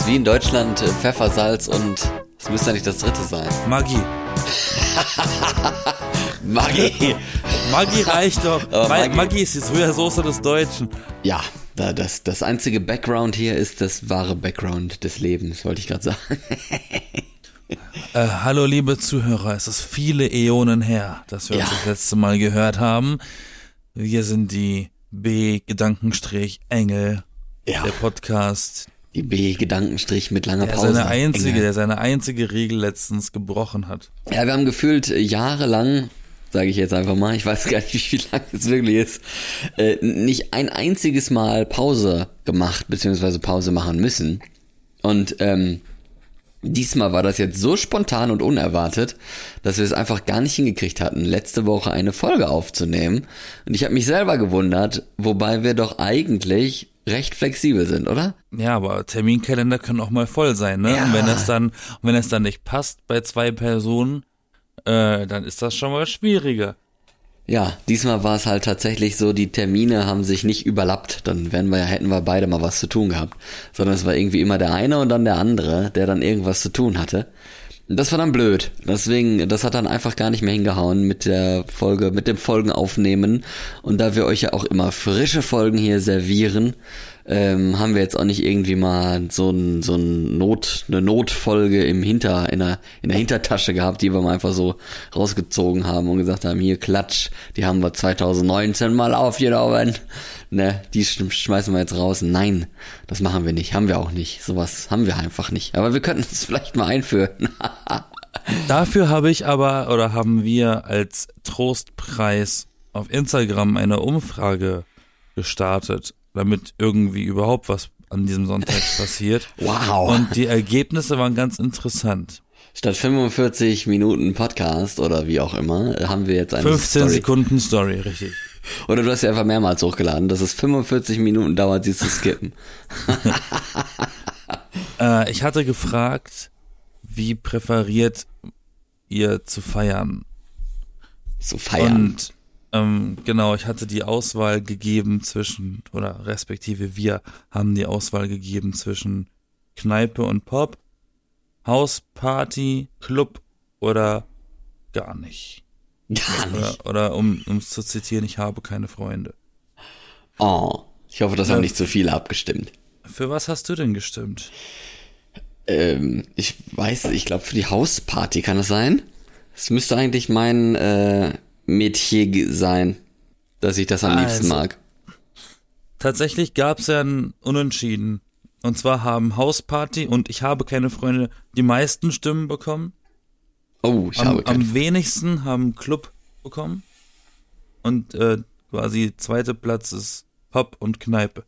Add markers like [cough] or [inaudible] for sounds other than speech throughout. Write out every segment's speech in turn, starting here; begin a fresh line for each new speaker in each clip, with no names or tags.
ist wie in Deutschland äh, Pfeffer, Salz und es müsste eigentlich das dritte sein.
Maggi. [laughs]
Maggi.
Maggi reicht doch.
Aber
Ma-
Maggi-
Maggi ist die Sojasauce des Deutschen.
Ja, da, das, das einzige Background hier ist das wahre Background des Lebens, wollte ich gerade sagen. [laughs]
Äh, hallo liebe Zuhörer, es ist viele Äonen her, dass wir uns
Ja.
das letzte Mal gehört haben. Wir sind die B-Gedankenstrich-Engel,
Ja.
der Podcast,
Die B-Gedankenstrich mit langer
der
Pause.
seine einzige,
Enge.
der seine einzige Regel letztens gebrochen hat.
Ja, wir haben gefühlt äh, jahrelang, sage ich jetzt einfach mal, ich weiß gar nicht, wie lang es wirklich ist, äh, nicht ein einziges Mal Pause gemacht, beziehungsweise Pause machen müssen. Und ähm, diesmal war das jetzt so spontan und unerwartet, dass wir es einfach gar nicht hingekriegt hatten, letzte Woche eine Folge aufzunehmen. Und ich habe mich selber gewundert, wobei wir doch eigentlich recht flexibel sind, oder?
Ja, aber Terminkalender können auch mal voll sein, ne?
Ja.
Und wenn das dann, wenn es dann nicht passt bei zwei Personen, äh, dann ist das schon mal schwieriger.
Ja, diesmal war es halt tatsächlich so, die Termine haben sich nicht überlappt. Dann wären wir, hätten wir beide mal was zu tun gehabt. Sondern es war irgendwie immer der eine und dann der andere, der dann irgendwas zu tun hatte. Das war dann blöd. Deswegen, das hat dann einfach gar nicht mehr hingehauen mit der Folge, mit dem Folgen aufnehmen. Und da wir euch ja auch immer frische Folgen hier servieren, ähm, haben wir jetzt auch nicht irgendwie mal so ein, so ein Not, eine Notfolge im Hinter, in der, in der Hintertasche gehabt, die wir mal einfach so rausgezogen haben und gesagt haben, hier Klatsch, die haben wir 2019 mal aufgenommen. Ne, die sch- schmeißen wir jetzt raus. Nein, das machen wir nicht, haben wir auch nicht. Sowas haben wir einfach nicht. Aber wir könnten es [laughs] vielleicht mal einführen. [laughs]
Dafür habe ich aber, oder haben wir als Trostpreis auf Instagram eine Umfrage gestartet, damit irgendwie überhaupt was an diesem Sonntag [laughs] passiert.
Wow.
Und die Ergebnisse waren ganz interessant.
Statt 45 Minuten Podcast oder wie auch immer, haben wir jetzt eine
15
Story.
Sekunden Story, richtig. [laughs]
Oder du hast ja einfach mehrmals hochgeladen, dass es 45 Minuten dauert, sie zu skippen. [laughs]
Äh, ich hatte gefragt, wie präferiert ihr zu feiern?
Zu feiern.
Und ähm, genau, ich hatte die Auswahl gegeben zwischen, oder respektive wir haben die Auswahl gegeben zwischen Kneipe und Pop, Hausparty, Club oder gar nicht.
Gar nicht.
Oder, oder um es zu zitieren, ich habe keine Freunde.
Oh, ich hoffe, das haben nicht zu viele abgestimmt.
Für was hast du denn gestimmt?
Ähm, ich weiß, ich glaube für die Hausparty kann es sein. Es müsste eigentlich mein äh, Metier sein, dass ich das am liebsten
Also.
mag.
Tatsächlich gab es ja ein Unentschieden. Und zwar haben Hausparty und ich habe keine Freunde die meisten Stimmen bekommen.
Oh, ich
Am,
habe keine.
am wenigsten haben Club bekommen. Und äh, quasi zweiter Platz ist Pop und Kneipe.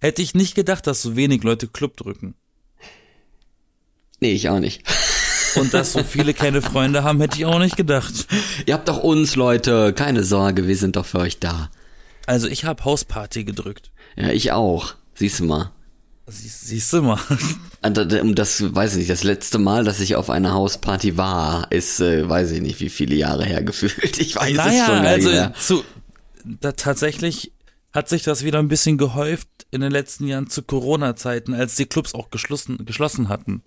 Hätte ich nicht gedacht, dass so wenig Leute Club drücken.
Nee, ich auch nicht. [laughs]
Und dass so viele keine Freunde haben, hätte ich auch nicht gedacht.
Ihr habt doch uns, Leute. Keine Sorge, wir sind doch für euch da.
Also ich habe Hausparty gedrückt.
Ja, ich auch. Siehst du mal.
Sie, siehst du mal.
Um das, weiß ich nicht, das letzte Mal, dass ich auf einer Hausparty war, ist, äh, weiß ich nicht, wie viele Jahre her gefühlt. Ich weiß es
Naja,
schon gar
also
mehr.
zu, da, tatsächlich hat sich das wieder ein bisschen gehäuft in den letzten Jahren zu Corona-Zeiten, als die Clubs auch geschlossen, geschlossen hatten.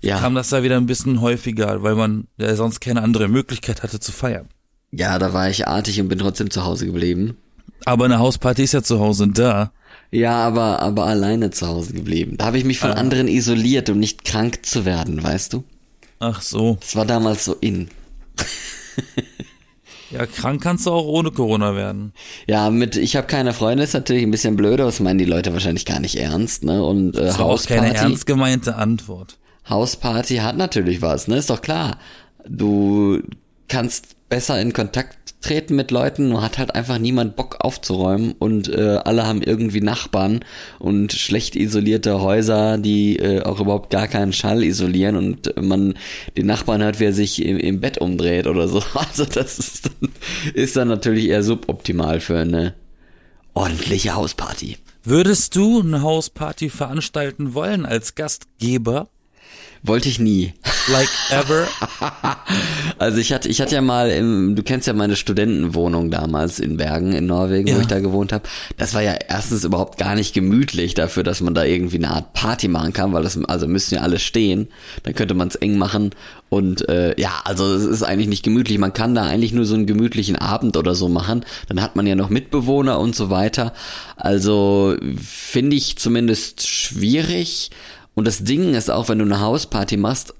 Ja,
Kam das da wieder ein bisschen häufiger, weil man ja sonst keine andere Möglichkeit hatte zu feiern.
ja, da war ich artig und bin trotzdem zu Hause geblieben.
Aber eine Hausparty ist ja zu Hause da.
Ja, aber, aber alleine zu Hause geblieben. Da habe ich mich von anderen isoliert, um nicht krank zu werden, weißt du?
Ach so.
Das war damals so in. [laughs]
Ja, krank kannst du auch ohne Corona werden.
Ja, mit ich habe keine Freunde ist natürlich ein bisschen blöder, das meinen die Leute wahrscheinlich gar nicht ernst, ne? Und äh,
Das war auch keine
Hausparty,
ernst gemeinte Antwort.
Hausparty hat natürlich was, ne? Ist doch klar. Du kannst besser in Kontakt treten mit Leuten, nur hat halt einfach niemand Bock aufzuräumen und äh, alle haben irgendwie Nachbarn und schlecht isolierte Häuser, die äh, auch überhaupt gar keinen Schall isolieren und man den Nachbarn hört, wie er sich im, im Bett umdreht oder so. [laughs] Also das ist dann, ist dann natürlich eher suboptimal für eine ordentliche Hausparty.
Würdest du eine Hausparty veranstalten wollen als Gastgeber?
Wollte ich nie.
Like ever? [laughs]
Also ich hatte, ich hatte ja mal, im, du kennst ja meine Studentenwohnung damals in Bergen in Norwegen,
Ja.
wo ich da gewohnt habe. Das war ja erstens überhaupt gar nicht gemütlich dafür, dass man da irgendwie eine Art Party machen kann, weil das, also müssen ja alle stehen. Dann könnte man es eng machen und äh, ja, also es ist eigentlich nicht gemütlich. Man kann da eigentlich nur so einen gemütlichen Abend oder so machen. Dann hat man ja noch Mitbewohner und so weiter. Also finde ich zumindest schwierig. Und das Ding ist auch, wenn du eine Hausparty machst,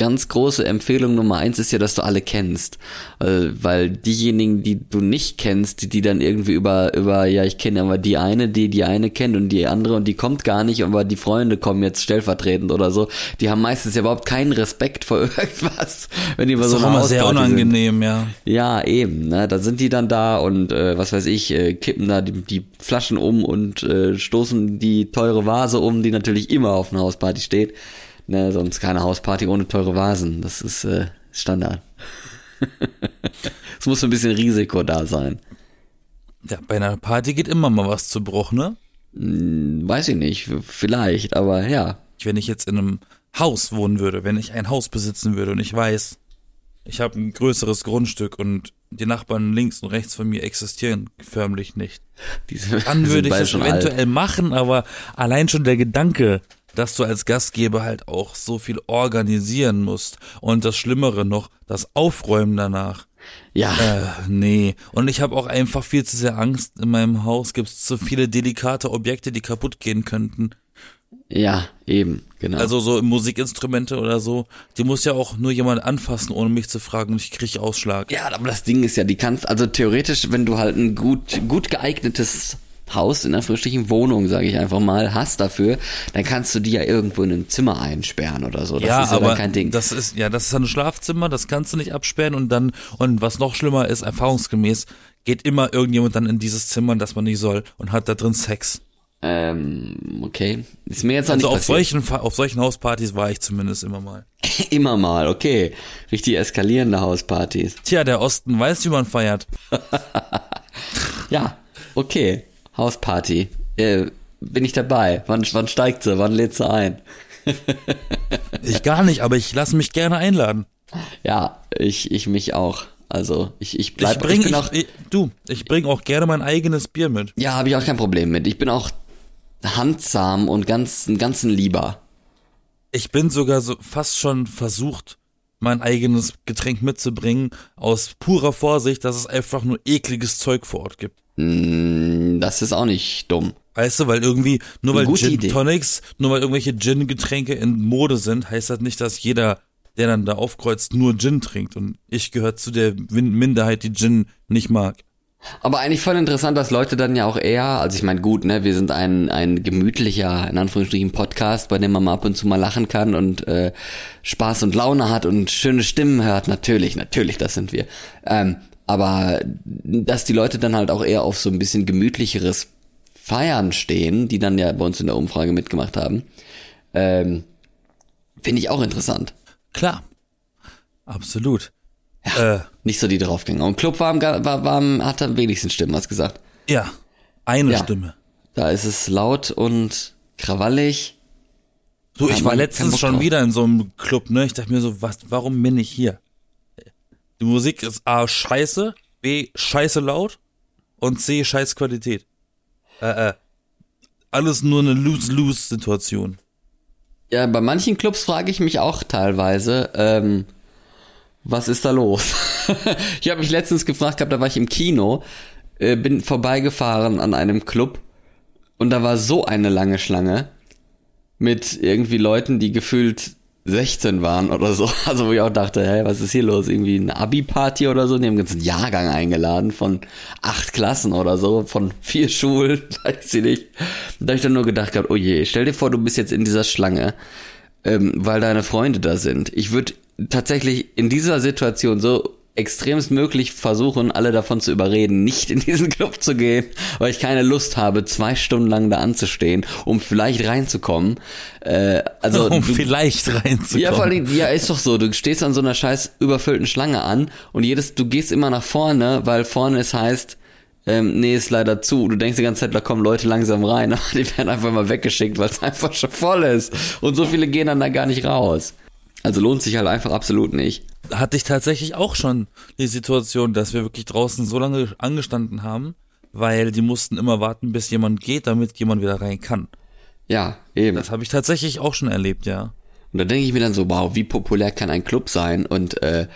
ganz große Empfehlung Nummer eins ist ja, dass du alle kennst. Weil, weil diejenigen, die du nicht kennst, die, die dann irgendwie über, über, ja, ich kenne aber die eine, die die eine kennt und die andere und die kommt gar nicht, aber die Freunde kommen jetzt stellvertretend oder so, die haben meistens ja überhaupt keinen Respekt vor [laughs] irgendwas, wenn die über
Das
so
ist immer sehr
Hausparty sind.
unangenehm, ja.
Ja, eben. Ne? Da sind die dann da und äh, was weiß ich, äh, kippen da die, die Flaschen um und äh, stoßen die teure Vase um, die natürlich immer auf einer Hausparty steht. Ne, sonst keine Hausparty ohne teure Vasen. Das ist äh, Standard. es [laughs] muss ein bisschen Risiko da sein.
Ja, bei einer Party geht immer mal was zu Bruch, ne?
Hm, Weiß ich nicht, vielleicht, aber ja.
Wenn ich jetzt in einem Haus wohnen würde, wenn ich ein Haus besitzen würde und ich weiß, ich habe ein größeres Grundstück und die Nachbarn links und rechts von mir existieren förmlich nicht.
Diese, [laughs]
Dann würde ich
schon
eventuell machen, aber allein schon der Gedanke, dass du als Gastgeber halt auch so viel organisieren musst und das Schlimmere noch, das Aufräumen danach.
Ja,
Äh, nee. Und ich habe auch einfach viel zu sehr Angst. In meinem Haus gibt es zu viele delikate Objekte, die kaputt gehen könnten.
ja, eben, genau.
Also so Musikinstrumente oder so. Die muss ja auch nur jemand anfassen, ohne mich zu fragen und ich kriege Ausschlag.
Ja, aber das Ding ist ja, die kannst, also theoretisch, wenn du halt ein gut, gut geeignetes Haus, in Anführungsstrichen Wohnung, sage ich einfach mal, hast dafür, dann kannst du die ja irgendwo in ein Zimmer einsperren oder so. Das
ja,
ist ja
aber
kein Ding.
das ist ja, das ist ein Schlafzimmer, das kannst du nicht absperren und dann und was noch schlimmer ist, erfahrungsgemäß geht immer irgendjemand dann in dieses Zimmer, das man nicht soll und hat da drin Sex.
ähm, okay. Ist mir jetzt noch
Also
nicht
auf
passiert.
solchen auf solchen Hauspartys war ich zumindest immer mal. [laughs]
Immer mal, okay. Richtig eskalierende Hauspartys.
Tja, der Osten weiß, wie man feiert. [laughs]
Ja, okay. Hausparty. Äh, bin ich dabei. Wann, wann steigt sie? Wann lädt sie ein?
Ich gar nicht, aber ich lasse mich gerne einladen.
Ja, ich, ich mich auch. Also, ich, ich bleib,
ich bring, ich,
auch,
ich, du, ich bring auch gerne mein eigenes Bier mit.
Ja, habe ich auch kein Problem mit. Ich bin auch handsam und ganz, ein ganzen Lieber.
Ich bin sogar so fast schon versucht, mein eigenes Getränk mitzubringen, aus purer Vorsicht, dass es einfach nur ekliges Zeug vor Ort gibt.
Mm, Das ist auch nicht dumm.
Weißt du, weil irgendwie, nur weil
Gute
Gin
Idee.
Tonics, nur weil irgendwelche Gin-Getränke in Mode sind, heißt das nicht, dass jeder, der dann da aufkreuzt, nur Gin trinkt. Und ich gehöre zu der Minderheit, die Gin nicht mag.
Aber eigentlich voll interessant, dass Leute dann ja auch eher, also ich meine, gut, ne, wir sind ein, ein gemütlicher, in Anführungsstrichen, Podcast, bei dem man mal ab und zu mal lachen kann und äh, Spaß und Laune hat und schöne Stimmen hört. Natürlich, natürlich, das sind wir. Ähm, aber dass die Leute dann halt auch eher auf so ein bisschen gemütlicheres Feiern stehen, die dann ja bei uns in der Umfrage mitgemacht haben, ähm, finde ich auch interessant.
Klar. Absolut. Äh,
Nicht so die Draufgänger. Und Club war, war, war am, hat am wenigsten Stimmen, hast gesagt.
ja. Eine
Ja.
Stimme.
Da ist es laut und krawallig.
Du,
Ja,
ich war letztens schon
drauf.
wieder in so einem Club, ne? Ich dachte mir so, was, warum bin ich hier? Die Musik ist A, scheiße, B, scheiße laut und C, scheiß Qualität. Äh, äh. Alles nur eine Lose-Lose-Situation.
Ja, bei manchen Clubs frage ich mich auch teilweise, ähm, was ist da los? [laughs] ich habe mich letztens gefragt gehabt, da war ich im Kino, äh, bin vorbeigefahren an einem Club und da war so eine lange Schlange mit irgendwie Leuten, die gefühlt 16 waren oder so. [laughs] Also wo ich auch dachte, hey, was ist hier los? Irgendwie eine Abi-Party oder so? Die haben einen ganzen Jahrgang eingeladen von acht Klassen oder so, von vier Schulen, [laughs] weiß ich nicht. Da habe ich dann nur gedacht gehabt, oh je, stell dir vor, du bist jetzt in dieser Schlange, ähm, weil deine Freunde da sind. Ich würde tatsächlich in dieser Situation so extremst möglich versuchen, alle davon zu überreden, nicht in diesen Club zu gehen, weil ich keine Lust habe, zwei Stunden lang da anzustehen, um vielleicht reinzukommen. Äh, also [laughs]
um
du,
vielleicht reinzukommen.
ja, vor allem, ja, ist doch so. Du stehst an so einer scheiß überfüllten Schlange an und jedes, du gehst immer nach vorne, weil vorne es heißt, ähm, nee, ist leider zu. Du denkst die ganze Zeit, da kommen Leute langsam rein, [laughs] aber die werden einfach mal weggeschickt, weil es [laughs] einfach schon voll ist. Und so viele gehen dann da gar nicht raus. Also lohnt sich halt einfach absolut nicht.
Hatte ich tatsächlich auch schon die Situation, dass wir wirklich draußen so lange angestanden haben, weil die mussten immer warten, bis jemand geht, damit jemand wieder rein kann.
Ja, eben.
Das habe ich tatsächlich auch schon erlebt, ja.
Und da denke ich mir dann so, wow, wie populär kann ein Club sein? Und äh,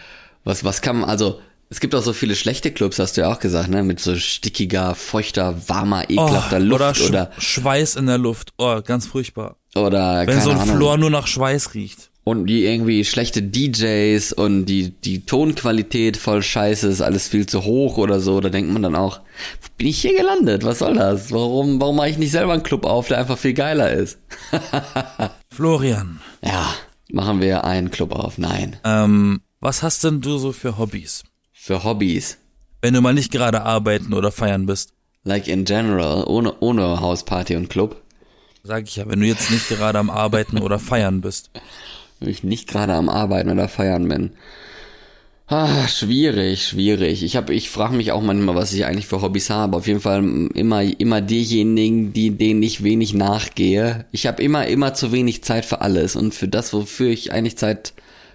was, was kann man, also es gibt auch so viele schlechte Clubs, hast du ja auch gesagt, ne? Mit so stickiger, feuchter, warmer, ekelhafter
oh,
Luft
oder, Sch
oder
Schweiß in der Luft. Oh, ganz furchtbar.
Oder
Wenn so ein
Ahnung.
Flor nur nach Schweiß riecht.
Und die irgendwie schlechte DJs und die, die Tonqualität voll scheiße ist, alles viel zu hoch oder so. Da denkt man dann auch, wo bin ich hier gelandet? Was soll das? Warum, warum mache ich nicht selber einen Club auf, der einfach viel geiler ist? [laughs]
Florian,
Ja, machen wir einen Club auf. Nein.
ähm, was hast denn du so für Hobbys?
Für Hobbys.
Wenn du mal nicht gerade arbeiten oder feiern bist.
Like in general, ohne, ohne Hausparty und Club.
Sag ich ja, wenn du jetzt nicht gerade am Arbeiten oder feiern bist.
Wenn ich nicht gerade am Arbeiten oder feiern bin. Ah, schwierig, schwierig. Ich habe, ich frage mich auch manchmal, was ich eigentlich für Hobbys habe. Auf jeden Fall immer, immer diejenigen, die denen ich wenig nachgehe. Ich habe immer, immer zu wenig Zeit für alles und für das, wofür ich eigentlich Zeit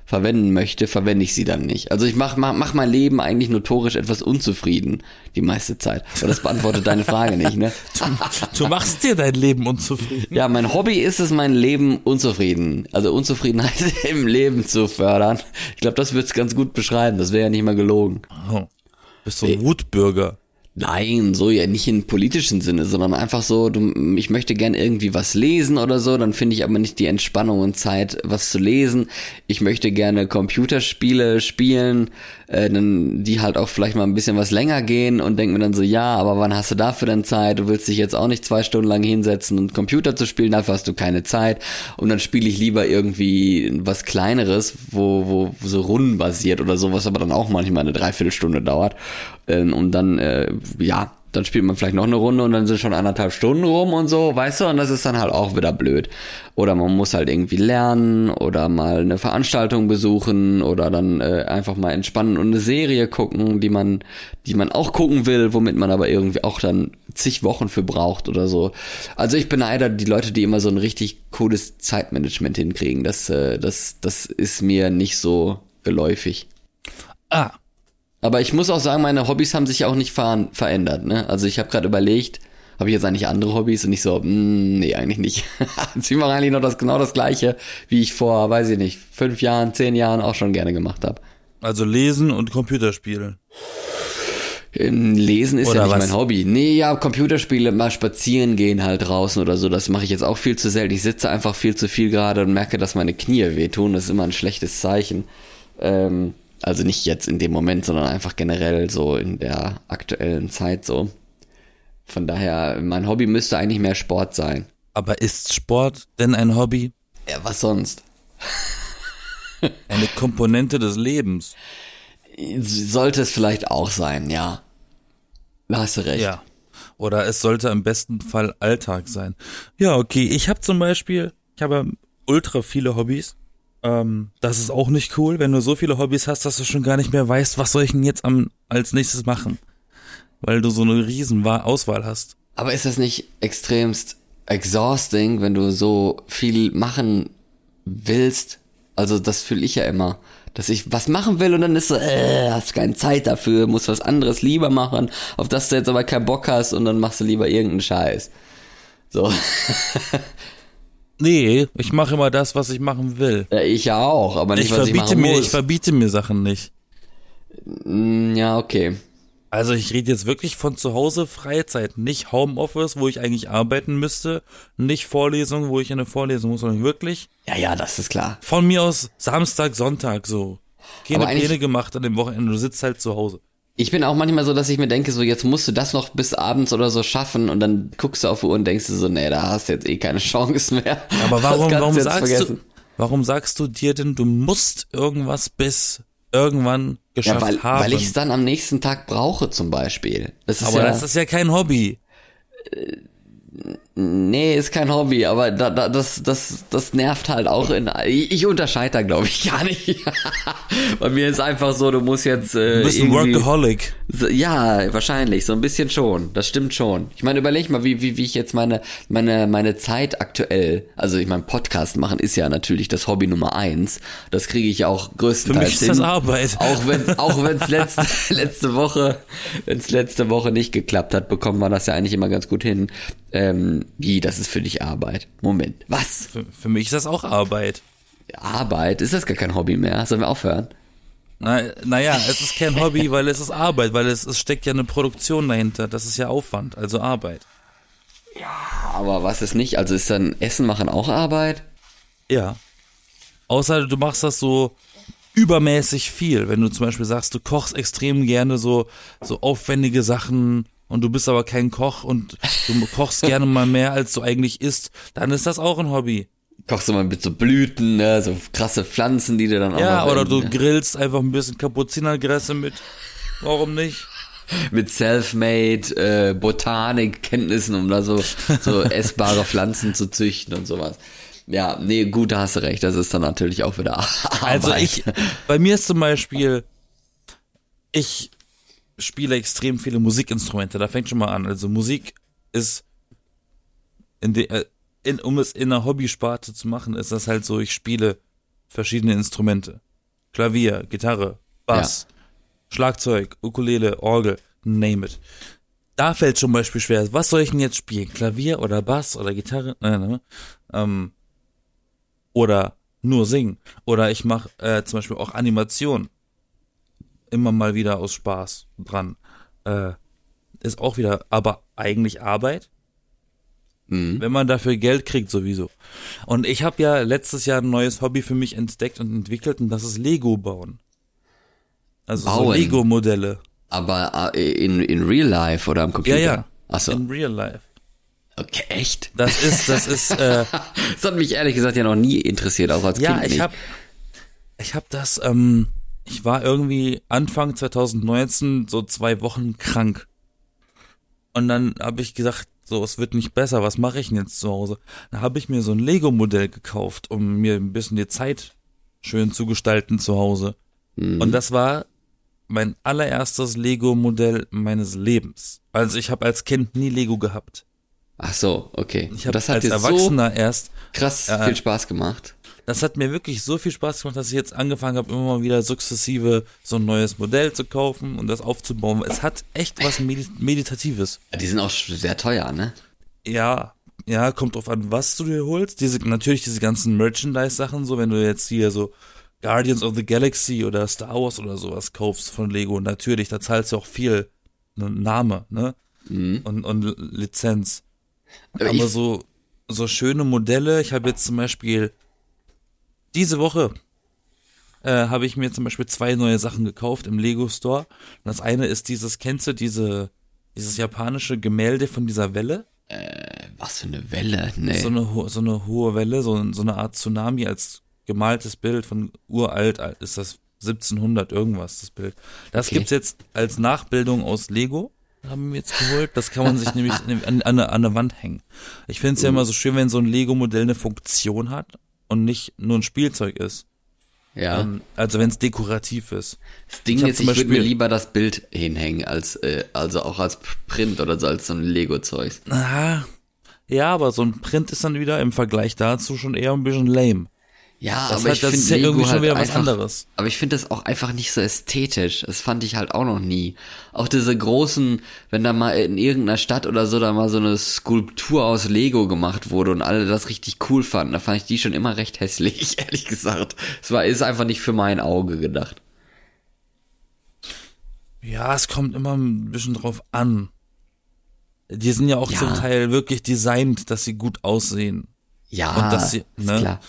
verwenden möchte, verwende ich sie dann nicht. Also ich mach, mach, mach mein Leben eigentlich notorisch etwas unzufrieden die meiste Zeit. Aber das beantwortet deine Frage nicht, ne? [laughs]
Du machst dir dein Leben unzufrieden.
Ja, mein Hobby ist es, mein Leben unzufrieden, also Unzufriedenheit [laughs] im Leben zu fördern. Ich glaube, das wird's ganz gut beschreiben. Das wäre ja nicht mal gelogen.
Oh, bist so ein Wutbürger.
Nein, so ja nicht im politischen Sinne, sondern einfach so, du, ich möchte gern irgendwie was lesen oder so, dann finde ich aber nicht die Entspannung und Zeit, was zu lesen. Ich möchte gerne Computerspiele spielen, äh, dann die halt auch vielleicht mal ein bisschen was länger gehen und denke mir dann so, ja, aber wann hast du dafür denn Zeit? Du willst dich jetzt auch nicht zwei Stunden lang hinsetzen und Computer zu spielen, dafür hast du keine Zeit. Und dann spiele ich lieber irgendwie was Kleineres, wo, wo so rundenbasiert oder so, was aber dann auch manchmal eine Dreiviertelstunde dauert. Ähm, und dann, äh, ja, dann spielt man vielleicht noch eine Runde und dann sind schon anderthalb Stunden rum und so, weißt du, und das ist dann halt auch wieder blöd. Oder man muss halt irgendwie lernen oder mal eine Veranstaltung besuchen oder dann äh, einfach mal entspannen und eine Serie gucken, die man, die man auch gucken will, womit man aber irgendwie auch dann zig Wochen für braucht oder so. Also ich beneide die Leute, die immer so ein richtig cooles Zeitmanagement hinkriegen. Das, äh, das, das ist mir nicht so geläufig.
Ah,
Aber ich muss auch sagen, meine Hobbys haben sich auch nicht ver verändert. Ne? Also ich habe gerade überlegt, habe ich jetzt eigentlich andere Hobbys und ich so, mm, nee, eigentlich nicht. [laughs] ich mache eigentlich noch das genau das gleiche, wie ich vor, weiß ich nicht, fünf Jahren, zehn Jahren auch schon gerne gemacht habe.
also lesen und Computerspielen.
Ähm, Lesen ist
Oder
ja nicht
was?
mein Hobby. Nee, ja, Computerspiele, mal spazieren gehen halt draußen oder so, das mache ich jetzt auch viel zu selten. Ich sitze einfach viel zu viel gerade und merke, dass meine Knie wehtun. Das ist immer ein schlechtes Zeichen. Ähm, also nicht jetzt in dem Moment, sondern einfach generell so in der aktuellen Zeit so. Von daher, mein Hobby müsste eigentlich mehr Sport sein.
Aber ist Sport denn ein Hobby?
Ja, was sonst?
Eine Komponente des Lebens?
Sollte es vielleicht auch sein, ja. Da hast du recht.
Ja. Oder es sollte im besten Fall Alltag sein. Ja, okay. Ich habe zum Beispiel, ich habe ultra viele Hobbys. Ähm, das ist auch nicht cool, wenn du so viele Hobbys hast, dass du schon gar nicht mehr weißt, was soll ich denn jetzt am, als nächstes machen. Weil du so eine riesen Wa- Auswahl hast.
Aber ist das nicht extremst exhausting, wenn du so viel machen willst? Also das fühle ich ja immer, dass ich was machen will und dann ist so, äh, hast keine Zeit dafür, musst was anderes lieber machen, auf das du jetzt aber keinen Bock hast und dann machst du lieber irgendeinen Scheiß. So, [laughs]
Nee, ich mache immer das, was ich machen will.
ja, ich ja auch, aber nicht
Ich
was ich
verbiete
machen
mir,
muss.
ich verbiete mir Sachen nicht.
Mm, ja, okay.
Also ich rede jetzt wirklich von zu Hause Freizeit, nicht Homeoffice, wo ich eigentlich arbeiten müsste, nicht Vorlesung, wo ich in eine Vorlesung muss, sondern wirklich
Ja, ja, das ist klar.
von mir aus Samstag, Sonntag so. Keine Pläne gemacht an dem Wochenende, du sitzt halt zu Hause.
Ich bin auch manchmal so, dass ich mir denke, so jetzt musst du das noch bis abends oder so schaffen und dann guckst du auf die Uhr und denkst du so, nee, da hast du jetzt eh keine [laughs] Chance mehr.
Aber warum, warum sagst
vergessen.
du, warum sagst du dir denn, du musst irgendwas bis irgendwann geschafft
Ja, weil,
haben?
weil ich es dann am nächsten Tag brauche zum Beispiel. Das
Aber
ja,
das ist ja kein Hobby.
Nee, ist kein Hobby, aber da, da, das, das, das nervt halt auch in. Ich, unterscheide da, glaube ich, [laughs] gar nicht. Bei mir ist einfach so, du musst jetzt. Äh,
Du bist ein Workaholic.
So, ja, wahrscheinlich, so ein bisschen schon. Das stimmt schon. Ich meine, überleg mal, wie, wie, wie ich jetzt meine, meine, meine Zeit aktuell, also ich meine, Podcast machen ist ja natürlich das Hobby Nummer eins. Das kriege ich auch
Für
größtenteils
mich ist
hin.
das Arbeit.
Auch wenn, [laughs] auch wenn's letzte, [laughs] letzte Woche, wenn's letzte Woche nicht geklappt hat, bekommen wir das ja eigentlich immer ganz gut hin. Ähm, wie, das ist für dich Arbeit. Moment, was?
Für, für mich ist das auch Arbeit.
Arbeit? Ist das gar kein Hobby mehr? Sollen wir aufhören?
Na, naja, es ist kein Hobby, weil es ist Arbeit, weil es, es steckt ja eine Produktion dahinter. Das ist ja Aufwand, also Arbeit.
Aber was ist nicht? Also ist dann Essen machen auch Arbeit?
Ja. Außer du machst das so übermäßig viel. Wenn du zum Beispiel sagst, du kochst extrem gerne so, so aufwendige Sachen und du bist aber kein Koch und du [laughs] kochst gerne mal mehr, als du eigentlich isst, dann ist das auch ein Hobby.
Kochst du mal mit so Blüten, ne? so krasse Pflanzen, die dir dann auch
Ja, oder du
ne?
grillst einfach ein bisschen Kapuzinergresse mit. Warum nicht? [laughs]
mit Selfmade äh, Botanikkenntnissen, um da so, so [laughs] essbare Pflanzen zu züchten und sowas. Ja, nee, gut, da hast du recht. Das ist dann natürlich auch wieder Arbeit.
Also ich, bei mir ist zum Beispiel, ich spiele extrem viele Musikinstrumente. Da fängt schon mal an. Also Musik ist, in de, äh, in, um es in einer Hobbysparte zu machen, ist das halt so, ich spiele verschiedene Instrumente. Klavier, Gitarre, Bass, Schlagzeug, Ukulele, Orgel, name it. Da fällt zum Beispiel schwer. Was soll ich denn jetzt spielen? Klavier oder Bass oder Gitarre? Nein, nein, nein. Ähm, oder nur singen. Oder ich mache äh, zum Beispiel auch Animation. Immer mal wieder aus Spaß dran. Äh, ist auch wieder, aber eigentlich Arbeit.
Mhm.
Wenn man dafür Geld kriegt, sowieso. Und ich habe ja letztes Jahr ein neues Hobby für mich entdeckt und entwickelt und das ist Lego bauen. Also so? Lego-Modelle.
Aber äh, in, in real life oder am Computer?
Ja, ja.
Achso.
In real life.
Okay, echt?
Das ist, das ist, [laughs] äh,
Das hat mich ehrlich gesagt ja noch nie interessiert, auch als
Ja,
Kind
ich
nicht.
habe ich hab das, ähm, ich war irgendwie Anfang 2019 so zwei Wochen krank. Und dann habe ich gesagt, so, es wird nicht besser, was mache ich denn jetzt zu Hause? Dann habe ich mir so ein Lego-Modell gekauft, um mir ein bisschen die Zeit schön zu gestalten zu Hause.
Mhm.
Und das war mein allererstes Lego-Modell meines Lebens. Also ich habe als Kind nie Lego gehabt.
Ach so, okay.
Ich habe
das
als Erwachsener erst
so krass
äh,
viel Spaß gemacht.
Das hat mir wirklich so viel Spaß gemacht, dass ich jetzt angefangen habe, immer mal wieder sukzessive so ein neues Modell zu kaufen und das aufzubauen. Es hat echt was Medi Meditatives.
Die sind auch sehr teuer, ne?
Ja, ja, kommt drauf an, was du dir holst. Diese, natürlich diese ganzen Merchandise-Sachen, so wenn du jetzt hier so Guardians of the Galaxy oder Star Wars oder sowas kaufst von Lego, natürlich, da zahlst du auch viel ne, Name, ne?
Mhm.
Und, und Lizenz.
Aber
Aber so, so schöne Modelle. Ich habe jetzt zum Beispiel diese Woche äh, habe ich mir zum Beispiel zwei neue Sachen gekauft im Lego Store. Und das eine ist dieses, kennst du diese, dieses japanische Gemälde von dieser Welle?
Was für eine Welle, nee.
So eine, so eine hohe Welle, so, so eine Art Tsunami als gemaltes Bild von uralt, alt- ist das 1700 irgendwas, das Bild. Das
Okay.
gibt's jetzt als Nachbildung aus Lego, haben wir jetzt geholt. Das kann man sich [laughs] nämlich an, an, an der Wand hängen. Ich finde es ja immer so schön, wenn so ein Lego-Modell eine Funktion hat und nicht nur ein Spielzeug ist.
ja.
Ähm, also wenn es dekorativ ist.
das Ding
ich
ist, ich würde mir lieber das Bild hinhängen, als, äh, also auch als Print oder so, als so ein Lego-Zeugs.
Ah, ja, aber so ein Print ist dann wieder im Vergleich dazu schon eher ein bisschen lame.
Ja,
Das,
aber
halt,
ich
das
finde
ist ja irgendwie schon
halt
wieder was
einfach,
anderes.
Aber ich finde das auch einfach nicht so ästhetisch. Das fand ich halt auch noch nie. Auch diese großen, wenn da mal in irgendeiner Stadt oder so da mal so eine Skulptur aus Lego gemacht wurde und alle das richtig cool fanden, da fand ich die schon immer recht hässlich, [laughs] ehrlich gesagt. Es war, ist einfach nicht für mein Auge gedacht.
Ja, es kommt immer ein bisschen drauf an. Die sind ja auch
Ja.
zum Teil wirklich designt, dass sie gut aussehen.
Ja,
Und das hier-
ist
ne?
klar.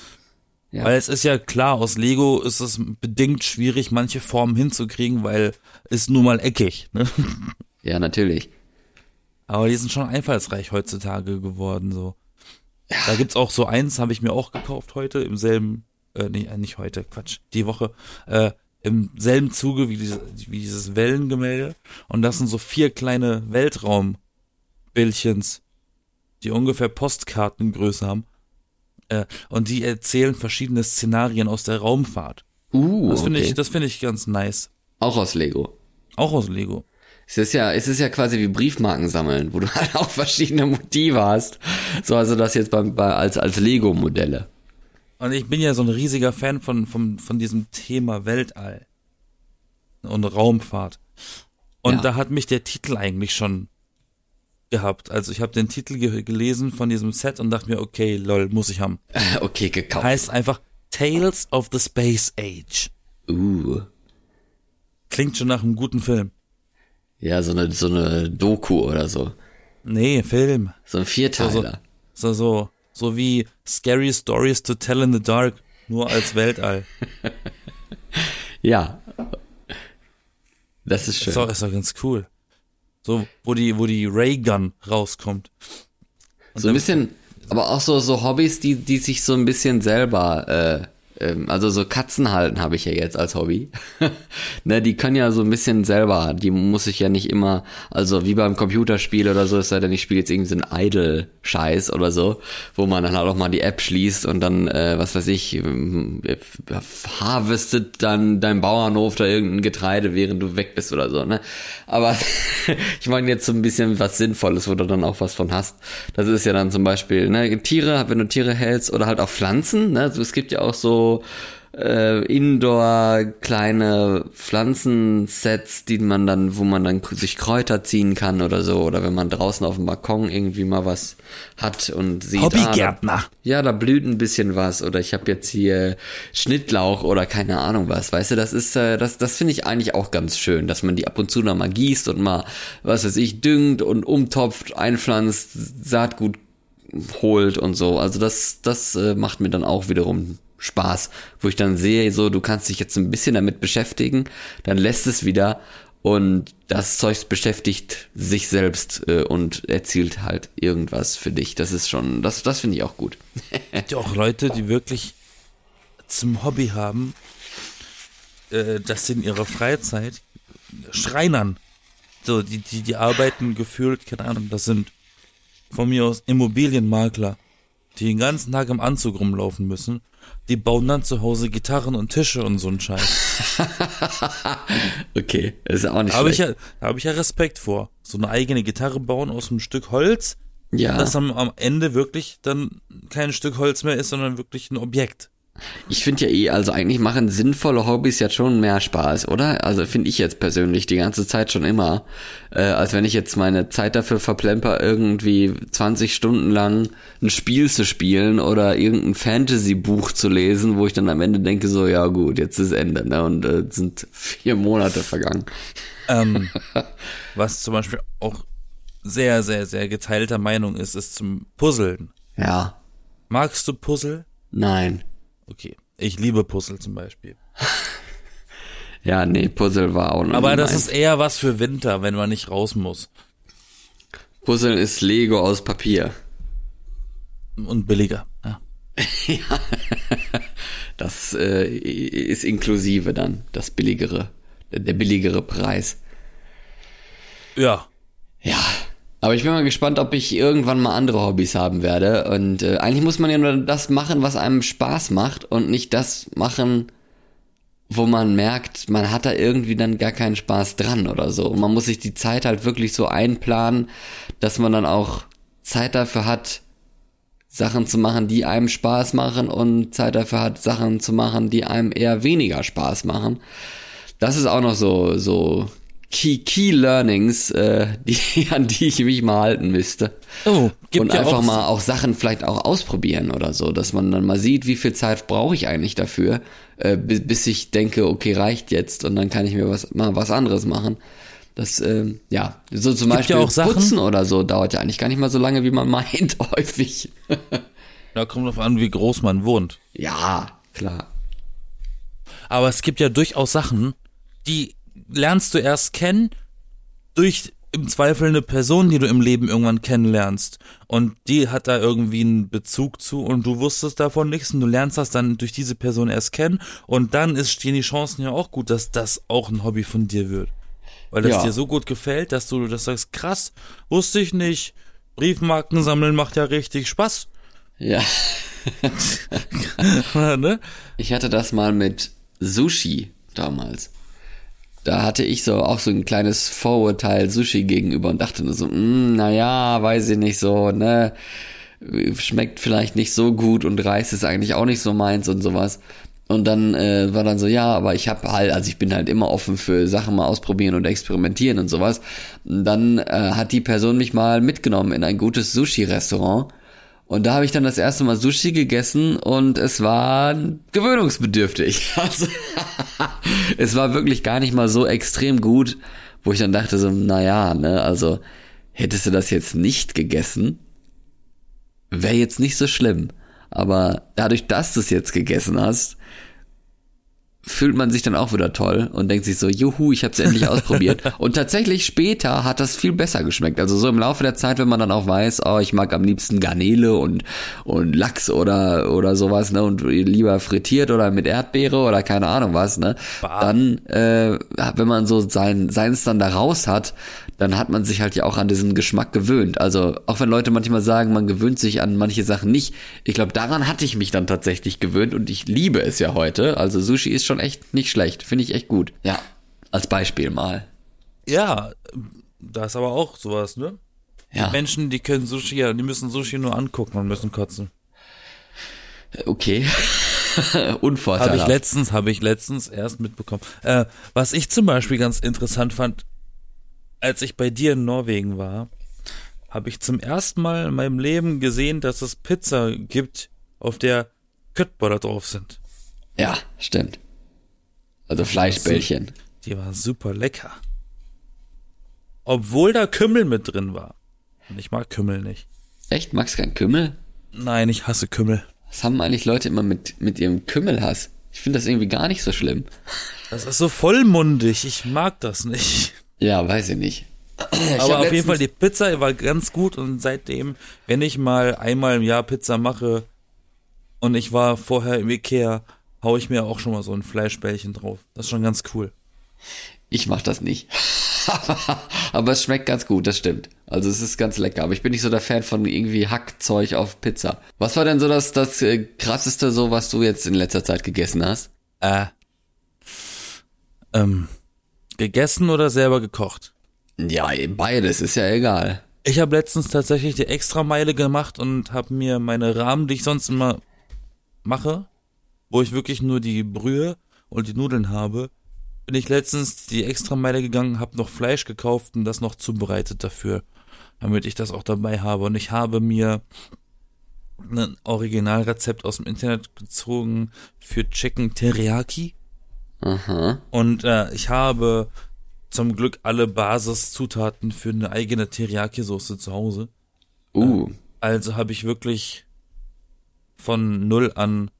Ja.
Weil es ist ja klar, aus Lego ist es bedingt schwierig, manche Formen hinzukriegen, weil ist nun mal eckig. Ne? [laughs]
Ja, natürlich.
Aber die sind schon einfallsreich heutzutage geworden. so. Da gibt's auch so eins, habe ich mir auch gekauft heute, im selben, äh, nee, äh, nicht heute, Quatsch, die Woche, äh, im selben Zuge wie, diese, wie dieses Wellengemälde. Und das sind so vier kleine Weltraumbildchens. die ungefähr Postkartengröße haben. Äh, und die erzählen verschiedene Szenarien aus der Raumfahrt.
Uh,
Das finde
okay.
ich, das finde ich ganz nice.
Auch aus Lego.
Auch aus Lego.
Es ist ja, es ist ja quasi wie Briefmarken sammeln, wo du [laughs] halt auch verschiedene Motive hast. So, also das jetzt bei, bei, als, als Lego-Modelle.
Und ich bin ja so ein riesiger Fan von, von, von diesem Thema Weltall und Raumfahrt. Und
Ja.
da hat mich der Titel eigentlich schon gehabt. Also ich habe den Titel ge gelesen von diesem Set und dachte mir, okay, lol, muss ich haben. [laughs]
Okay, gekauft.
Heißt einfach Tales of the Space Age.
Uh.
Klingt schon nach einem guten Film.
Ja, so eine, so eine Doku oder so.
Nee, Film.
So ein Vierteiler.
So, so, so wie Scary Stories to Tell in the Dark, nur als [laughs] Weltall.
Ja. Das ist schön.
Ist doch, ist doch ganz cool. So, wo die, wo die Raygun rauskommt. Und
So ein bisschen, aber auch so, so Hobbys, die, die sich so ein bisschen selber, äh, also so Katzen halten habe ich ja jetzt als Hobby. [laughs] ne, die können ja so ein bisschen selber, die muss ich ja nicht immer, also wie beim Computerspiel oder so, es sei denn, ich spiele jetzt irgendwie so einen Idle-Scheiß oder so, wo man dann halt auch mal die App schließt und dann, äh, was weiß ich, ähm, äh, harvestet dann dein Bauernhof da irgendein Getreide, während du weg bist oder so, ne? Aber [laughs] ich meine jetzt so ein bisschen was Sinnvolles, wo du dann auch was von hast. Das ist ja dann zum Beispiel, ne, Tiere, wenn du Tiere hältst oder halt auch Pflanzen, ne? Also es gibt ja auch so äh, Indoor kleine Pflanzensets, die man dann, wo man dann sich Kräuter ziehen kann oder so, oder wenn man draußen auf dem Balkon irgendwie mal was hat und sieht, ah, da,
Hobbygärtner.
ja, da blüht ein bisschen was oder ich habe jetzt hier Schnittlauch oder keine Ahnung was, weißt du, das ist äh, das das finde ich eigentlich auch ganz schön, dass man die ab und zu noch mal gießt und mal was weiß ich düngt und umtopft, einpflanzt, Saatgut holt und so. Also das das äh, macht mir dann auch wiederum Spaß, wo ich dann sehe, so du kannst dich jetzt ein bisschen damit beschäftigen, dann lässt es wieder und das Zeug beschäftigt sich selbst äh, und erzielt halt irgendwas für dich. Das ist schon, das, das finde ich auch gut. [laughs]
gibt ja auch Leute, die wirklich zum Hobby haben, äh, dass sie in ihrer Freizeit Schreinern, so, die, die, die arbeiten gefühlt, keine Ahnung, das sind von mir aus Immobilienmakler, die den ganzen Tag im Anzug rumlaufen müssen, die bauen dann zu Hause Gitarren und Tische und so einen Scheiß. [laughs]
Okay, ist auch nicht
habe ich
schlecht.
ja, da habe ich ja Respekt vor. So eine eigene Gitarre bauen aus einem Stück Holz,
ja,
das am, am Ende wirklich dann kein Stück Holz mehr ist, sondern wirklich ein Objekt.
Ich finde ja eh, also eigentlich machen sinnvolle Hobbys ja schon mehr Spaß, oder? Also finde ich jetzt persönlich die ganze Zeit schon immer, äh, als wenn ich jetzt meine Zeit dafür verplemper, irgendwie 20 Stunden lang ein Spiel zu spielen oder irgendein Fantasy-Buch zu lesen, wo ich dann am Ende denke so, ja gut, jetzt ist Ende, ne? Und äh, sind vier Monate vergangen.
Ähm, [laughs] was zum Beispiel auch sehr, sehr, sehr geteilter Meinung ist, ist zum Puzzeln.
Ja,
Magst du Puzzle?
nein.
Okay. Ich liebe Puzzle zum Beispiel. [laughs]
Ja, nee, Puzzle war auch noch
Aber das ist eher was für Winter, wenn man nicht raus muss.
Puzzle ist Lego aus Papier.
Und billiger. Ja. [laughs]
Das äh, ist inklusive dann, das billigere, der billigere Preis.
ja.
Ja, aber ich bin mal gespannt, ob ich irgendwann mal andere Hobbys haben werde. Und äh, eigentlich muss man ja nur das machen, was einem Spaß macht und nicht das machen, wo man merkt, man hat da irgendwie dann gar keinen Spaß dran oder so. Und man muss sich die Zeit halt wirklich so einplanen, dass man dann auch Zeit dafür hat, Sachen zu machen, die einem Spaß machen und Zeit dafür hat, Sachen zu machen, die einem eher weniger Spaß machen. Das ist auch noch so, so Key, Key Learnings, äh, die, [laughs] an die ich mich mal halten müsste.
Oh, gibt
und
ja
einfach
auch,
mal auch Sachen vielleicht auch ausprobieren oder so, dass man dann mal sieht, wie viel Zeit brauche ich eigentlich dafür, äh, bis, bis ich denke, okay, reicht jetzt und dann kann ich mir was mal was anderes machen. Das, ähm, ja, so zum
Gibt
Beispiel
ja auch Sachen-
Putzen oder so dauert ja eigentlich gar nicht mal so lange, wie man [laughs] meint, häufig.
Da kommt drauf an, wie groß man wohnt.
ja, klar.
Aber es gibt ja durchaus Sachen, die lernst du erst kennen durch im Zweifel eine Person, die du im Leben irgendwann kennenlernst. Und die hat da irgendwie einen Bezug zu und du wusstest davon nichts und du lernst das dann durch diese Person erst kennen und dann ist, stehen die Chancen ja auch gut, dass das auch ein Hobby von dir wird. Weil das
Ja.
dir so gut gefällt, dass du das sagst, krass, wusste ich nicht, Briefmarken sammeln macht ja richtig Spaß.
Ja. [laughs]
ne?
Ich hatte das mal mit Sushi damals. Da hatte ich so auch so ein kleines Vorurteil Sushi gegenüber und dachte nur so, mm, naja, weiß ich nicht so, ne? Schmeckt vielleicht nicht so gut und Reis ist eigentlich auch nicht so meins und sowas. Und dann äh, war dann so, ja, aber ich habe halt, also ich bin halt immer offen für Sachen mal ausprobieren und experimentieren und sowas. Und dann äh, hat die Person mich mal mitgenommen in ein gutes Sushi-Restaurant. Und da habe ich dann das erste Mal Sushi gegessen und es war gewöhnungsbedürftig. [laughs] Also, es war wirklich gar nicht mal so extrem gut, wo ich dann dachte so, naja, ne, also hättest du das jetzt nicht gegessen, wäre jetzt nicht so schlimm. Aber dadurch, dass du es jetzt gegessen hast, fühlt man sich dann auch wieder toll und denkt sich so, juhu, ich habe es endlich ausprobiert. [laughs] Und tatsächlich später hat das viel besser geschmeckt. Also so im Laufe der Zeit, wenn man dann auch weiß, oh, ich mag am liebsten Garnele und, und Lachs oder, oder sowas, ne, und lieber frittiert oder mit Erdbeere oder keine Ahnung was, ne, dann, äh, wenn man so sein, seins dann da raus hat, dann hat man sich halt ja auch an diesen Geschmack gewöhnt. Also auch wenn Leute manchmal sagen, man gewöhnt sich an manche Sachen nicht, ich glaube, daran hatte ich mich dann tatsächlich gewöhnt und ich liebe es ja heute. Also Sushi ist schon echt nicht schlecht, finde ich echt gut. Ja, als Beispiel mal.
Ja, da ist aber auch sowas, ne?
Ja.
Menschen, die können Sushi ja, die müssen Sushi nur angucken und müssen kotzen.
Okay. [laughs]
Habe ich
Unvorteilhaft.
letztens, habe ich letztens erst mitbekommen. Äh, was ich zum Beispiel ganz interessant fand, als ich bei dir in Norwegen war, habe ich zum ersten Mal in meinem Leben gesehen, dass es Pizza gibt, auf der Köttbullar drauf sind.
ja, stimmt. Also Fleischbällchen.
Die war super lecker. Obwohl da Kümmel mit drin war. Und ich mag Kümmel nicht.
Echt? Magst du keinen Kümmel?
Nein, ich hasse Kümmel.
Was haben eigentlich Leute immer mit, mit ihrem Kümmelhass? Ich finde das irgendwie gar nicht so schlimm.
Das ist so vollmundig. Ich mag das nicht.
Ja, weiß ich nicht. Ich
Aber auf jeden Fall, die Pizza war ganz gut und seitdem, wenn ich mal einmal im Jahr Pizza mache und ich war vorher im Ikea, hau ich mir auch schon mal so ein Fleischbällchen drauf. Das ist schon ganz cool.
Ich mach das nicht. [laughs] aber es schmeckt ganz gut, das stimmt. Also es ist ganz lecker. Aber ich bin nicht so der Fan von irgendwie Hackzeug auf Pizza. Was war denn so das, das äh, krasseste, so was du jetzt in letzter Zeit gegessen hast?
Äh. Ähm. Gegessen oder selber gekocht?
Ja, beides, ist ja egal.
Ich habe letztens tatsächlich die Extrameile gemacht und habe mir meine Rahmen, die ich sonst immer mache, wo ich wirklich nur die Brühe und die Nudeln habe, bin ich letztens die Extrameile gegangen, habe noch Fleisch gekauft und das noch zubereitet dafür, damit ich das auch dabei habe. Und ich habe mir ein Originalrezept aus dem Internet gezogen für Chicken Teriyaki.
Aha.
Und äh, ich habe zum Glück alle Basiszutaten für eine eigene Teriyaki-Soße zu Hause.
Uh,
Also habe ich wirklich von null an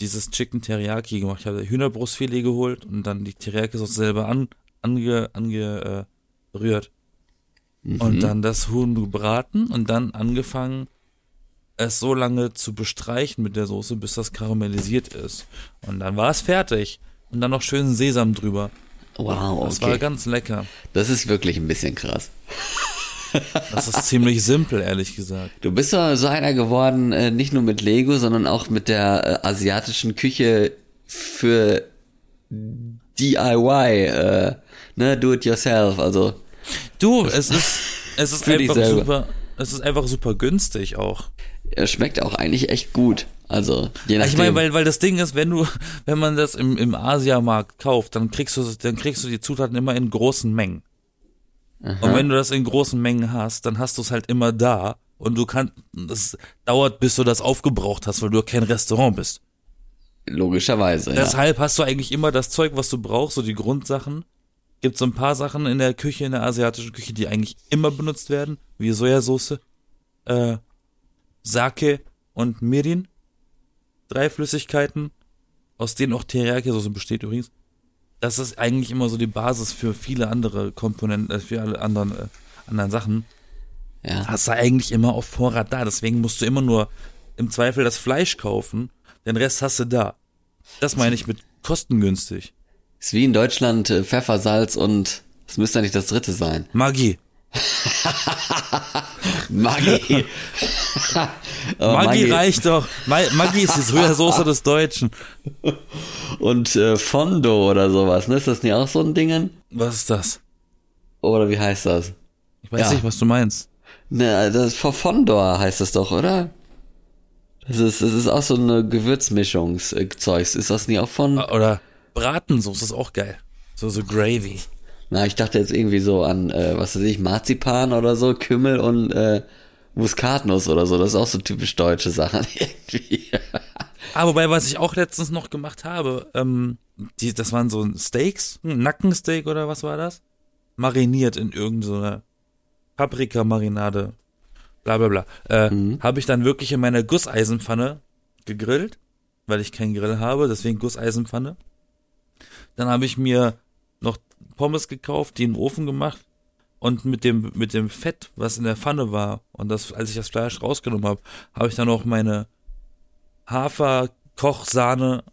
dieses Chicken Teriyaki gemacht. Ich habe Hühnerbrustfilet geholt und dann die Teriyaki-Soße selber an, ange, ange, äh, rührt. Und dann das Huhn gebraten und dann angefangen, es so lange zu bestreichen mit der Soße, bis das karamellisiert ist. Und dann war es fertig. Und dann noch schön Sesam drüber.
wow,
Das war
okay.
ganz lecker.
Das ist wirklich ein bisschen krass. [laughs]
Das ist ziemlich simpel, ehrlich gesagt.
Du bist so, so einer geworden, äh, nicht nur mit Lego, sondern auch mit der äh, asiatischen Küche für DIY, äh, ne, do it yourself, also
Du, es ist, es ist [laughs] einfach super, es ist einfach super günstig auch.
er schmeckt auch eigentlich echt gut. Also, je nachdem.
Ich meine, weil, weil das Ding ist, wenn du, wenn man das im, im Asiamarkt kauft, dann kriegst du, dann kriegst du die Zutaten immer in großen Mengen. Und wenn du das in großen Mengen hast, dann hast du es halt immer da. Und du kannst, das dauert, bis du das aufgebraucht hast, weil du kein Restaurant bist.
Logischerweise, ja.
Deshalb hast du eigentlich immer das Zeug, was du brauchst, so die Grundsachen. Gibt so ein paar Sachen in der Küche, in der asiatischen Küche, die eigentlich immer benutzt werden, wie Sojasauce, äh, Sake und Mirin. Drei Flüssigkeiten, aus denen auch Teriyaki-Soße besteht übrigens. Das ist eigentlich immer so die Basis für viele andere Komponenten, äh, für alle anderen, äh, anderen Sachen.
ja.
Hast du eigentlich immer auf Vorrat da. Deswegen musst du immer nur im Zweifel das Fleisch kaufen, den Rest hast du da. Das meine ich mit kostengünstig.
Ist wie in Deutschland äh, Pfeffer, Salz und es müsste eigentlich das dritte sein.
Magie. [laughs]
Maggi. [laughs] Aber
Maggi reicht doch. Ma- Maggi ist die Sojasauce des Deutschen.
Und äh, Fondo oder sowas, ne? Ist das nicht auch so ein Dingen?
Was ist das?
Oder wie heißt das?
Ich weiß
Ja.
nicht, was du meinst.
Ne, das Fondor heißt das doch, oder? Das ist, das ist auch so eine Gewürzmischungszeugs. Ist das nicht auch von?
Oder Bratensoße ist auch geil. So, so Gravy.
Na, ich dachte jetzt irgendwie so an, äh, was weiß ich, Marzipan oder so, Kümmel und äh, Muskatnuss oder so. Das ist auch so typisch deutsche Sachen [laughs] irgendwie.
Ah, wobei, was ich auch letztens noch gemacht habe, ähm, die, das waren so Steaks, ein Nackensteak oder was war das? Mariniert in irgendeiner Paprikamarinade, bla bla bla. Äh, Habe ich dann wirklich in meiner Gusseisenpfanne gegrillt, weil ich keinen Grill habe, deswegen Gusseisenpfanne. Dann habe ich mir Pommes gekauft, die im Ofen gemacht und mit dem mit dem Fett, was in der Pfanne war und das, als ich das Fleisch rausgenommen habe, habe ich dann auch meine Hafer, Kochsahne,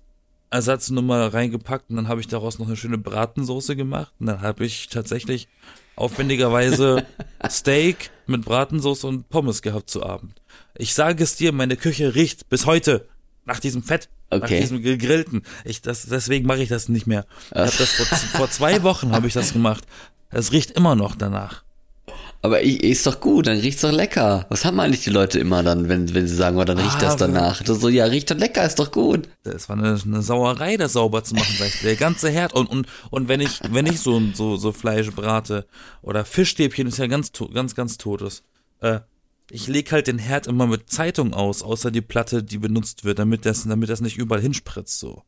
Ersatznummer reingepackt und dann habe ich daraus noch eine schöne Bratensoße gemacht und dann habe ich tatsächlich aufwendigerweise [laughs] Steak mit Bratensoße und Pommes gehabt zu Abend. Ich sage es dir, meine Küche riecht bis heute nach diesem Fett, nach
Okay.
diesem gegrillten. Ich das deswegen mache ich das nicht mehr. Ich habe das vor, vor zwei Wochen habe ich das gemacht. Es riecht immer noch danach.
Aber ich, ist doch gut, dann riecht's doch lecker. Was haben eigentlich die Leute immer dann, wenn, wenn sie sagen, oh, dann riecht das
Aber-
danach? Das so, ja, riecht doch lecker, ist doch gut.
Das war eine, eine Sauerei, das sauber zu machen, ich. Der ganze Herd und und und wenn ich wenn ich so so so Fleisch brate oder Fischstäbchen ist ja ganz ganz ganz totes. Äh, ich leg halt den Herd immer mit Zeitung aus, außer die Platte, die benutzt wird, damit das damit das nicht überall hinspritzt so.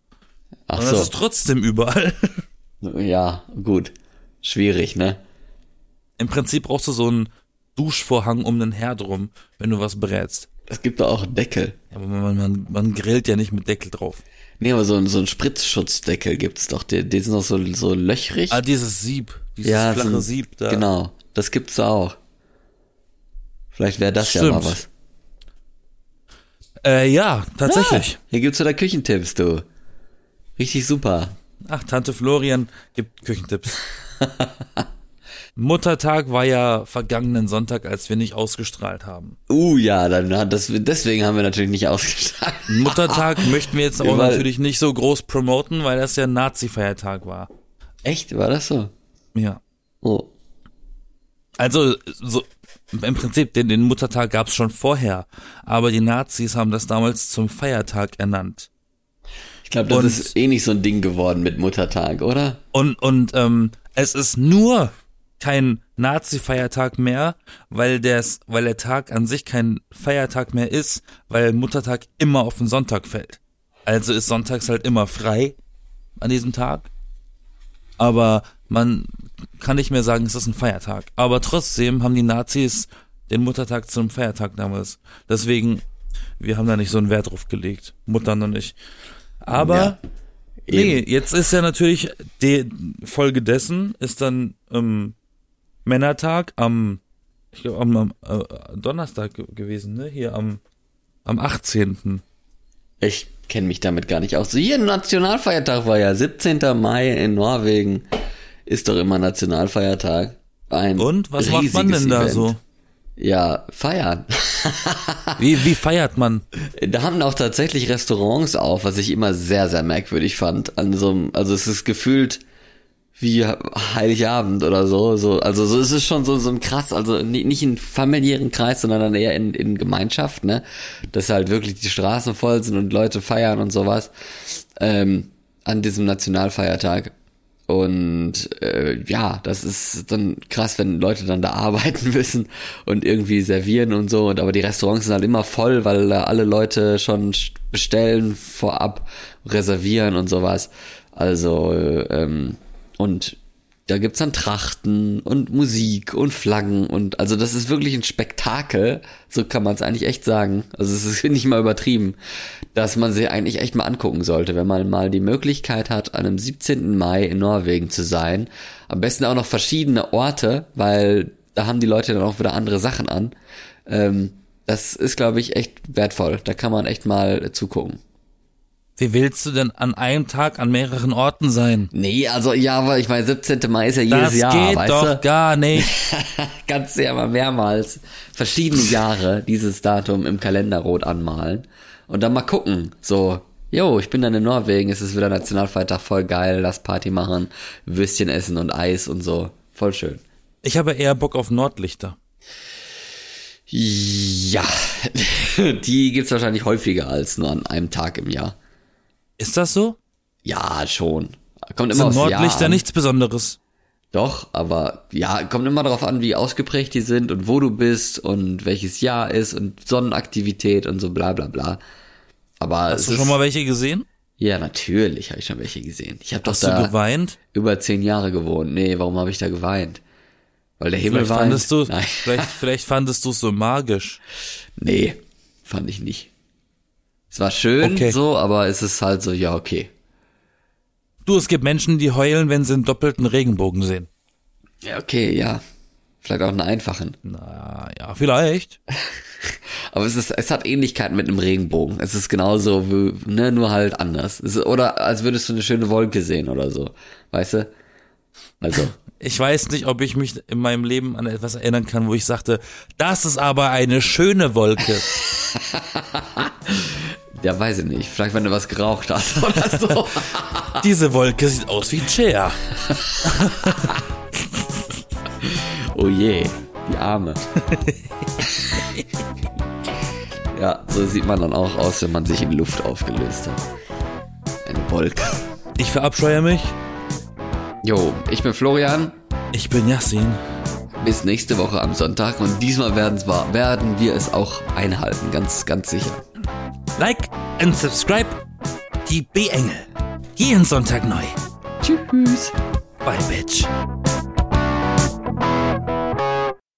Ach
Und das ist
so,
trotzdem überall. [laughs]
ja, gut. Schwierig, ne?
Im Prinzip brauchst du so einen Duschvorhang um den Herd rum, wenn du was brätst.
Es gibt doch auch einen Deckel.
Ja, Aber man, man, man grillt ja nicht mit Deckel drauf.
Nee, aber so, ein- so ein Spritzschutzdeckel gibt's doch. Die, die sind doch so, so löchrig.
Ah, dieses Sieb, dieses
ja,
flache
so ein-
Sieb da.
Genau, das gibt's da auch. Vielleicht wäre das ja mal
Stimmt.
was.
Äh, ja, tatsächlich.
Hier gibt's wieder Küchentipps, du. Richtig super.
Ach, Tante Florian gibt Küchentipps. Muttertag war ja vergangenen Sonntag, als wir nicht ausgestrahlt haben.
Uh, ja, dann das, deswegen haben wir natürlich nicht [laughs] ausgestrahlt.
Muttertag möchten wir jetzt auch
Weil-
natürlich nicht so groß promoten, weil das ja Nazi-Feiertag war.
Echt? War das so?
Ja.
Oh.
Also, so, im Prinzip, den, den Muttertag gab's schon vorher, aber die Nazis haben das damals zum Feiertag ernannt.
Ich glaube, das
Und-
ist eh nicht so ein Ding geworden mit Muttertag, oder?
Und, und ähm, es ist nur kein Nazi-Feiertag mehr, weil, der's, weil der Tag an sich kein Feiertag mehr ist, weil Muttertag immer auf den Sonntag fällt. Also ist sonntags halt immer frei an diesem Tag. Aber man kann nicht mehr sagen, es ist ein Feiertag. Aber trotzdem haben die Nazis den Muttertag zum Feiertag damals. Deswegen, wir haben da nicht so einen Wert drauf gelegt. Mutter noch nicht. Aber
Ja.
Nee, jetzt ist ja natürlich die Folge dessen ist dann ähm, Männertag am ich glaube am, am äh, Donnerstag ge gewesen, ne? Hier am am 18.
Ich kenne mich damit gar nicht aus. Hier Nationalfeiertag war ja 17. Mai in Norwegen. Ist doch immer Nationalfeiertag. Ein
Und was macht man denn da
Event.
so?
Ja, feiern. [laughs]
Wie wie feiert man?
Da haben auch tatsächlich Restaurants auf, was ich immer sehr, sehr merkwürdig fand. An so einem, also es ist gefühlt wie Heiligabend oder so. so also so ist es schon so, so ein krass, also ni- nicht in familiären Kreis, sondern dann eher in, in Gemeinschaft, ne? Dass halt wirklich die Straßen voll sind und Leute feiern und sowas. Ähm, an diesem Nationalfeiertag. Und äh, ja, das ist dann krass, wenn Leute dann da [laughs] arbeiten müssen und irgendwie servieren und so. Und aber die Restaurants sind halt immer voll, weil da alle Leute schon bestellen, vorab reservieren und sowas. Also äh, ähm, und da gibt's dann Trachten und Musik und Flaggen und also das ist wirklich ein Spektakel, so kann man es eigentlich echt sagen. Also es ist [laughs] nicht mal übertrieben, dass man sie eigentlich echt mal angucken sollte, wenn man mal die Möglichkeit hat, an einem 17. Mai in Norwegen zu sein. Am besten auch noch verschiedene Orte, weil da haben die Leute dann auch wieder andere Sachen an. Ähm, das ist, glaube ich, echt wertvoll. Da kann man echt mal zugucken.
Wie willst du denn an einem Tag an mehreren Orten sein?
Nee, also ja, aber ich meine, 17. Mai ist ja jedes
Das
Jahr,
geht
weißt
doch
du?
gar nicht. [laughs]
Kannst du ja mal mehrmals verschiedene Jahre dieses Datum im Kalender rot anmalen und dann mal gucken, so, jo, ich bin dann in Norwegen, es ist wieder Nationalfeiertag, voll geil, lass Party machen, Würstchen essen und Eis und so, voll schön.
Ich habe eher Bock auf Nordlichter.
Ja, [laughs] die gibt's wahrscheinlich häufiger als nur an einem Tag im Jahr.
Ist das so?
Ja, schon. Kommt immer
Sind
Jahr
Nordlichter
an.
nichts Besonderes?
Doch, aber ja, kommt immer darauf an, wie ausgeprägt die sind und wo du bist und welches Jahr ist und Sonnenaktivität und so bla bla bla. Aber
Hast du schon mal welche gesehen?
Ja, natürlich habe ich schon welche gesehen. Ich habe doch da
geweint?
über zehn Jahre gewohnt. Nee, warum habe ich da geweint? Weil der Himmel
Vielleicht
war.
fandest du, [laughs] vielleicht, vielleicht fandest du es so magisch.
Nee, fand ich nicht. Es war schön
Okay.
so, aber es ist halt so, ja, okay.
Du, es gibt Menschen, die heulen, wenn sie einen doppelten Regenbogen sehen.
Ja, okay, ja. Vielleicht auch einen einfachen.
Na ja, vielleicht. [laughs]
Aber es ist, es hat Ähnlichkeiten mit einem Regenbogen. Es ist genauso, wie, ne, nur halt anders. Es oder als würdest du eine schöne Wolke sehen oder so. Weißt du? Also, [laughs]
Ich weiß nicht, ob ich mich in meinem Leben an etwas erinnern kann, wo ich sagte, das ist aber eine schöne Wolke. [laughs]
ja, weiß ich nicht. Vielleicht, wenn du was geraucht hast [laughs] oder so.
Diese Wolke sieht aus wie Cher. [laughs]
oh je, die Arme. [laughs] ja, so sieht man dann auch aus, wenn man sich in Luft aufgelöst hat. Eine Wolke.
Ich verabscheue mich.
Jo, ich bin Florian.
Ich bin Yassin.
Bis nächste Woche am Sonntag und diesmal werden, werden wir es auch einhalten, ganz, ganz sicher.
Like and subscribe. Die B-Engel. Jeden Sonntag neu.
Tschüss.
Bye, Bitch.